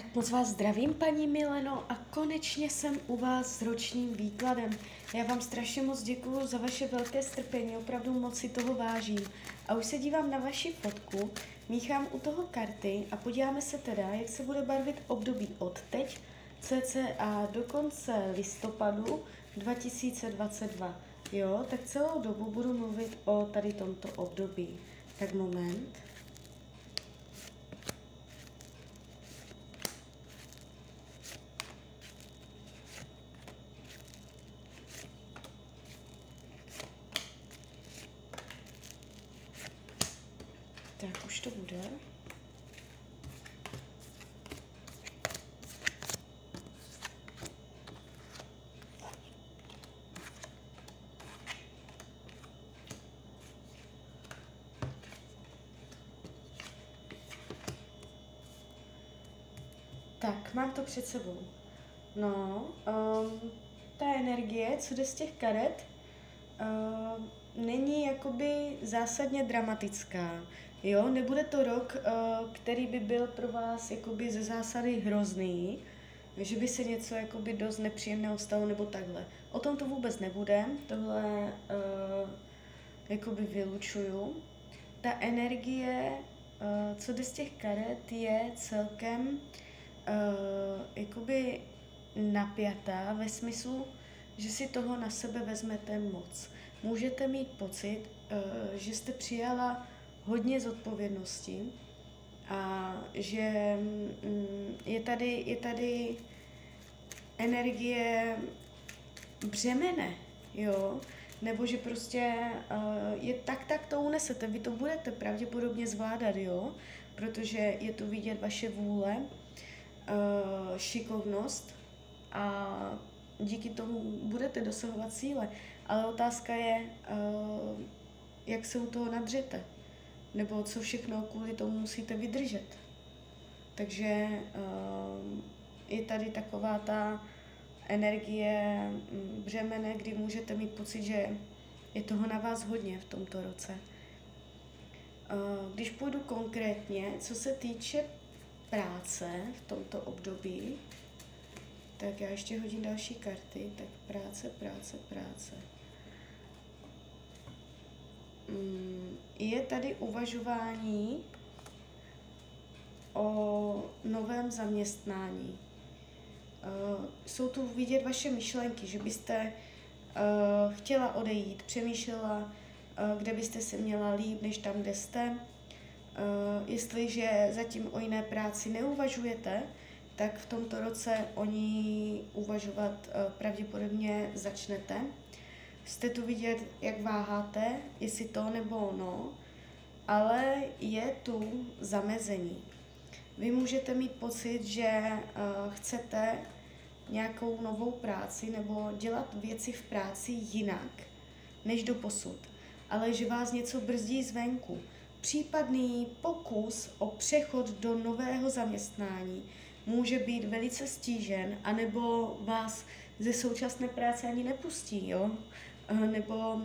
Tak moc vás zdravím, paní Mileno, a konečně jsem u vás s ročním výkladem. Já vám strašně moc děkuju za vaše velké strpení, opravdu moc si toho vážím. A už se dívám na vaši fotku, míchám u toho karty a podíváme se teda, jak se bude barvit období od teď, cca do konce listopadu 2022. Jo, tak celou dobu budu mluvit o tady tomto období. Tak moment. Tak už to bude. Tak, mám to před sebou. No, um, ta energie, co jde z těch karet, uh, není jakoby zásadně dramatická. Jo, nebude to rok, uh, který by byl pro vás jakoby ze zásady hrozný, že by se něco jakoby dost nepříjemného stalo nebo takhle. O tom to vůbec nebude, tohle uh, jakoby vylučuju. Ta energie, uh, co jde z těch karet, je celkem uh, jakoby napjatá ve smyslu, že si toho na sebe vezmete moc. Můžete mít pocit, uh, že jste přijala hodně zodpovědnosti a že mm, je tady, je tady energie břemene, jo, nebo že prostě uh, je tak, tak to unesete, vy to budete pravděpodobně zvládat, jo, protože je tu vidět vaše vůle, uh, šikovnost a díky tomu budete dosahovat cíle. Ale otázka je, uh, jak se u toho nadřete nebo co všechno kvůli tomu musíte vydržet. Takže uh, je tady taková ta energie mm, břemene, kdy můžete mít pocit, že je toho na vás hodně v tomto roce. Když půjdu konkrétně, co se týče práce v tomto období, tak já ještě hodím další karty. Tak práce, práce, práce. Mm, je tady uvažování o novém zaměstnání. Uh, jsou tu vidět vaše myšlenky, že byste uh, chtěla odejít, přemýšlela, uh, kde byste se měla líp, než tam, kde jste. Jestliže zatím o jiné práci neuvažujete, tak v tomto roce o ní uvažovat pravděpodobně začnete jste tu vidět, jak váháte, jestli to nebo ono, ale je tu zamezení. Vy můžete mít pocit, že uh, chcete nějakou novou práci nebo dělat věci v práci jinak než do posud, ale že vás něco brzdí zvenku. Případný pokus o přechod do nového zaměstnání může být velice stížen, anebo vás ze současné práce ani nepustí, jo? nebo uh,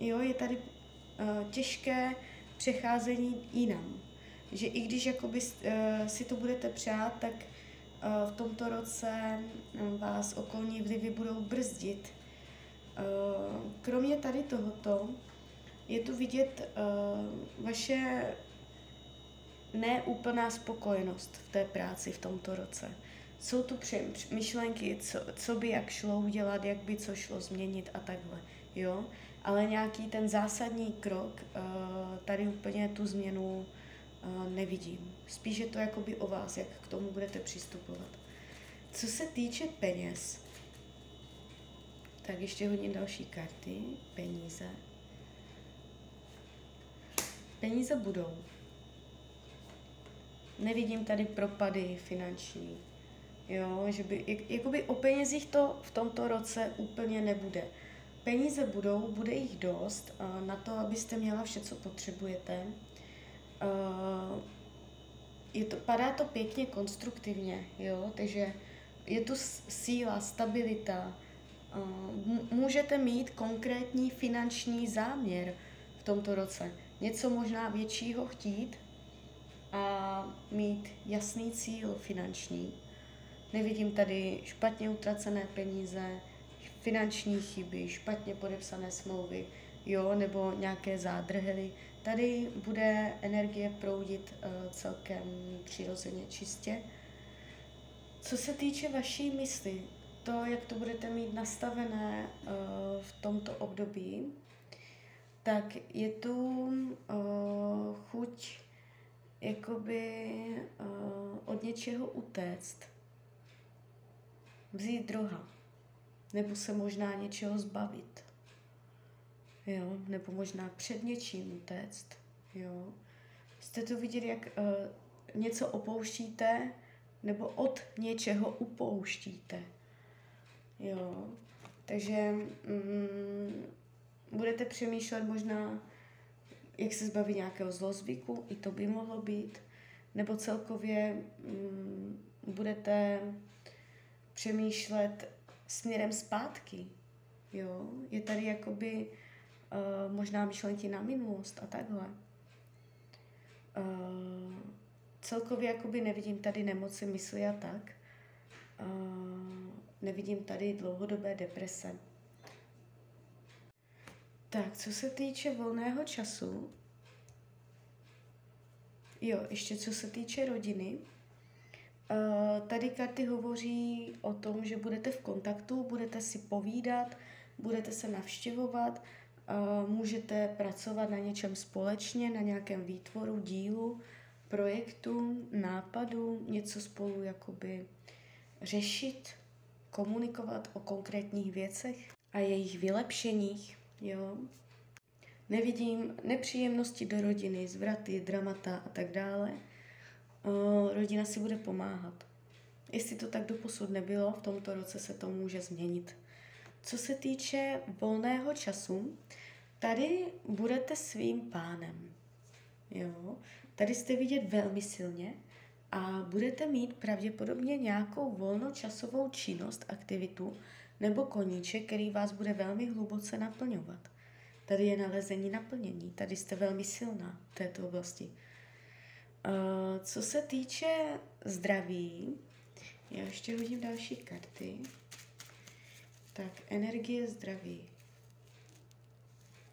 jo, je tady uh, těžké přecházení jinam. Že i když jakoby, uh, si to budete přát, tak uh, v tomto roce vás okolní vlivy budou brzdit. Uh, kromě tady tohoto je tu vidět uh, vaše neúplná spokojenost v té práci v tomto roce jsou tu při, myšlenky, co, co by jak šlo udělat, jak by co šlo změnit a takhle, jo. Ale nějaký ten zásadní krok, uh, tady úplně tu změnu uh, nevidím. Spíš je to jakoby o vás, jak k tomu budete přistupovat. Co se týče peněz, tak ještě hodně další karty, peníze. Peníze budou. Nevidím tady propady finanční, Jo, že by, jak, jakoby o penězích to v tomto roce úplně nebude. Peníze budou, bude jich dost uh, na to, abyste měla vše, co potřebujete. Uh, je to, padá to pěkně konstruktivně, jo, takže je tu síla, stabilita. Uh, můžete mít konkrétní finanční záměr v tomto roce. Něco možná většího chtít, a mít jasný cíl finanční. Nevidím tady špatně utracené peníze, finanční chyby, špatně podepsané smlouvy, jo, nebo nějaké zádrhely. Tady bude energie proudit uh, celkem přirozeně čistě. Co se týče vaší mysli, to, jak to budete mít nastavené uh, v tomto období, tak je tu uh, chuť jakoby uh, od něčeho utéct, vzít droha, nebo se možná něčeho zbavit, jo, nebo možná před něčím utéct, jo. Jste to vidět, jak uh, něco opouštíte, nebo od něčeho upouštíte, jo. Takže mm, budete přemýšlet možná, jak se zbavit nějakého zlozvyku, i to by mohlo být, nebo celkově mm, budete přemýšlet směrem zpátky. Jo? Je tady jakoby uh, možná myšlenky na minulost a takhle. Uh, celkově jakoby nevidím tady nemoci mysli a tak. Uh, nevidím tady dlouhodobé deprese. Tak, co se týče volného času, jo, ještě co se týče rodiny, uh, tady karty hovoří o tom, že budete v kontaktu, budete si povídat, budete se navštěvovat, uh, můžete pracovat na něčem společně, na nějakém výtvoru, dílu, projektu, nápadu, něco spolu jakoby řešit, komunikovat o konkrétních věcech a jejich vylepšeních. Jo. Nevidím nepříjemnosti do rodiny, zvraty, dramata a tak dále. O, rodina si bude pomáhat. Jestli to tak doposud nebylo, v tomto roce se to může změnit. Co se týče volného času, tady budete svým pánem. Jo? Tady jste vidět velmi silně a budete mít pravděpodobně nějakou volnočasovou činnost, aktivitu, nebo koníček, který vás bude velmi hluboce naplňovat. Tady je nalezení naplnění, tady jste velmi silná v této oblasti. Uh, co se týče zdraví, já ještě hodím další karty. Tak, energie zdraví.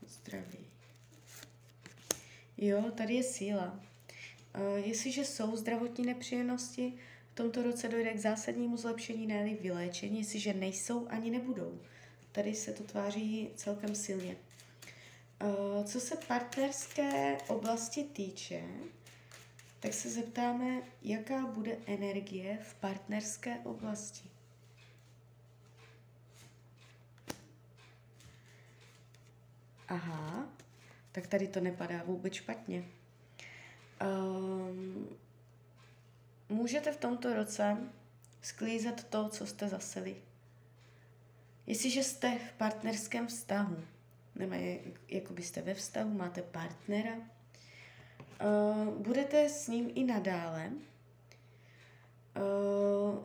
Zdraví. Jo, tady je síla. Uh, jestliže jsou zdravotní nepříjemnosti, tomto roce dojde k zásadnímu zlepšení, ne vyléčení, jestliže nejsou ani nebudou. Tady se to tváří celkem silně. Uh, co se partnerské oblasti týče, tak se zeptáme, jaká bude energie v partnerské oblasti. Aha, tak tady to nepadá vůbec špatně. Um, můžete v tomto roce sklízet to, co jste zaseli. Jestliže jste v partnerském vztahu, nebo jako byste ve vztahu, máte partnera, uh, budete s ním i nadále.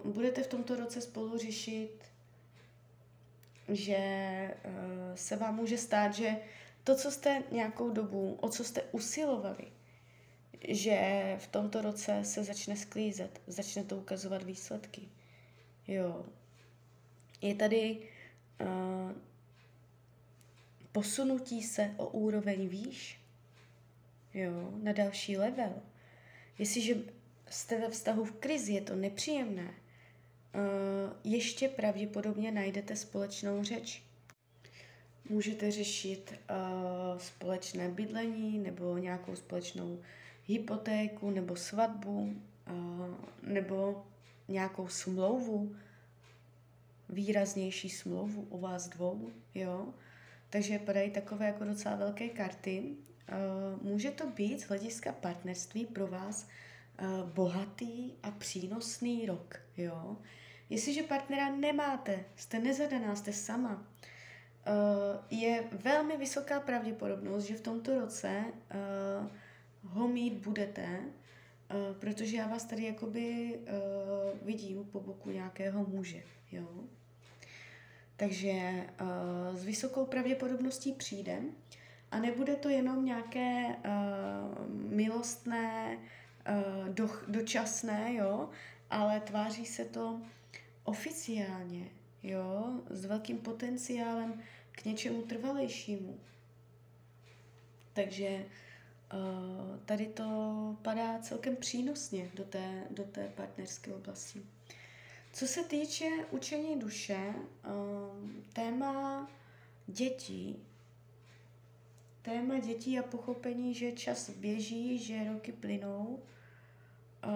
Uh, budete v tomto roce spolu řešit, že uh, se vám může stát, že to, co jste nějakou dobu, o co jste usilovali, že v tomto roce se začne sklízet, začne to ukazovat výsledky. Jo. Je tady uh, posunutí se o úroveň výš, jo, na další level. Jestliže jste ve vztahu v krizi, je to nepříjemné, uh, ještě pravděpodobně najdete společnou řeč. Můžete řešit uh, společné bydlení nebo nějakou společnou hypotéku nebo svatbu nebo nějakou smlouvu, výraznější smlouvu o vás dvou, jo. Takže padají takové jako docela velké karty. Může to být z hlediska partnerství pro vás bohatý a přínosný rok, jo. Jestliže partnera nemáte, jste nezadaná, jste sama, je velmi vysoká pravděpodobnost, že v tomto roce ho mít budete, uh, protože já vás tady jakoby uh, vidím po boku nějakého muže, jo. Takže uh, s vysokou pravděpodobností přijde a nebude to jenom nějaké milostné do, dočasné, jo, ale tváří se to oficiálně, jo, s velkým potenciálem k něčemu trvalejšímu. Takže tady to padá celkem přínosně do té, do té partnerské oblasti. Co se týče učení duše, um, téma dětí, téma dětí a pochopení, že čas běží, že roky plynou, uh,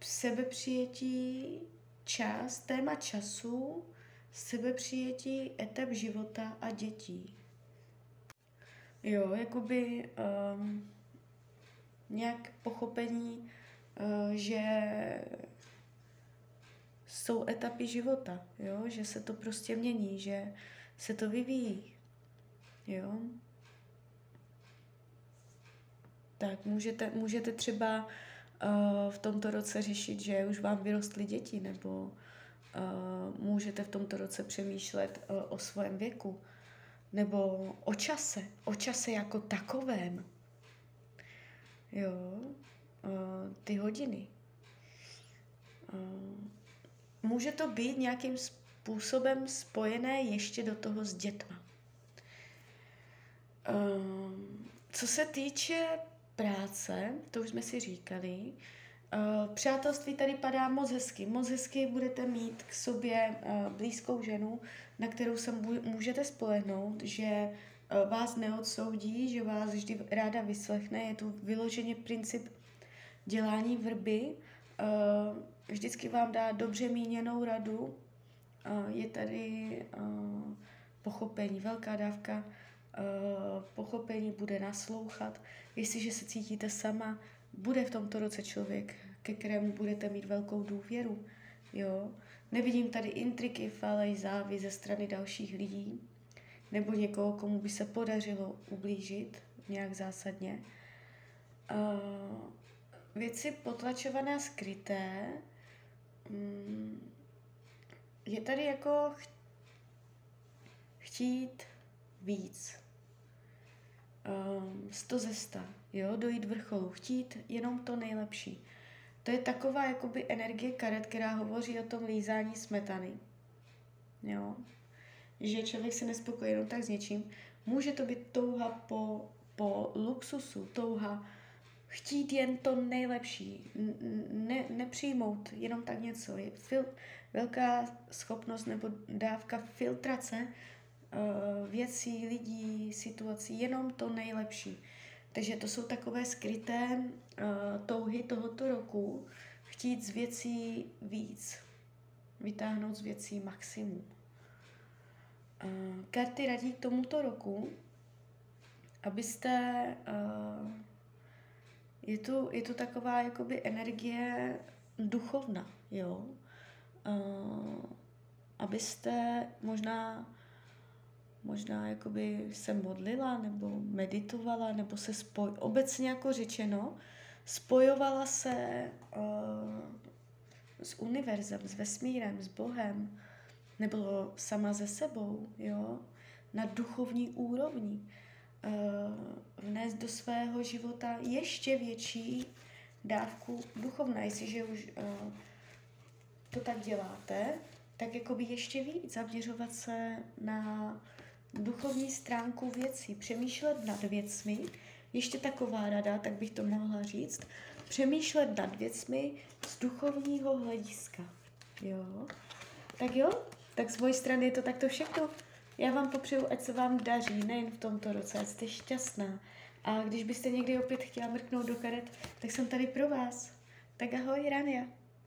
sebepřijetí, čas, téma času, sebepřijetí etap života a dětí. Jo, jakoby um, nějak pochopení, uh, že jsou etapy života, jo? že se to prostě mění, že se to vyvíjí. Jo? Tak můžete, můžete třeba uh, v tomto roce řešit, že už vám vyrostly děti, nebo uh, můžete v tomto roce přemýšlet o svém věku, nebo o čase, o čase jako takovém. Jo, uh, ty hodiny. Uh, může to být nějakým způsobem spojené ještě do toho s dětma. Um, co se týče práce, to už jsme si říkali, uh, přátelství tady padá moc hezky. Moc hezky budete mít k sobě uh, blízkou ženu, na kterou se můžete spolehnout, že uh, vás neodsoudí, že vás vždy ráda vyslechne. Je tu vyloženě princip dělání vrby. Uh, vždycky vám dá dobře míněnou radu. Je tady pochopení, velká dávka pochopení, bude naslouchat. Jestliže se cítíte sama, bude v tomto roce člověk, ke kterému budete mít velkou důvěru. Jo? Nevidím tady intriky, falej, závy ze strany dalších lidí nebo někoho, komu by se podařilo ublížit nějak zásadně. Věci potlačované a skryté Mm, je tady jako chtít víc. Um, sto ze sta, jo, dojít vrcholu, chtít jenom to nejlepší. To je taková jakoby energie karet, která hovoří o tom lízání smetany. Jo. Že člověk se nespokojí jenom tak s něčím. Může to být touha po, po luxusu, touha chtít jen to nejlepší, ne, nepřijmout jenom tak něco. Je fil, velká schopnost nebo dávka filtrace uh, věcí, lidí, situací, jenom to nejlepší. Takže to jsou takové skryté uh, touhy tohoto roku, chtít z věcí víc, vytáhnout z věcí maximum. Uh, karty radí tomuto roku, abyste uh, je tu, je tu taková jakoby energie duchovna, jo. Uh, abyste možná možná jakoby se modlila nebo meditovala nebo se spoj, obecně jako řečeno, spojovala se s univerzem, s vesmírem, s Bohem, nebo sama ze sebou, jo, na duchovní úrovni. Uh, vnést do svého života ještě větší dávku duchovna. Jestliže už uh, to tak děláte, tak jakoby ještě víc zaměřovat se na duchovní stránku věcí, přemýšlet nad věcmi. Ještě taková rada, tak bych to mohla říct, přemýšlet nad věcmi z duchovního hlediska. Jo? Tak jo, tak z mojej strany je to takto všechno. Já vám popřeju, ať se vám daří, nejen v tomto roce, ať jste šťastná. A když byste někdy opět chtěla mrknout do karet, tak jsem tady pro vás. Tak ahoj, Rania.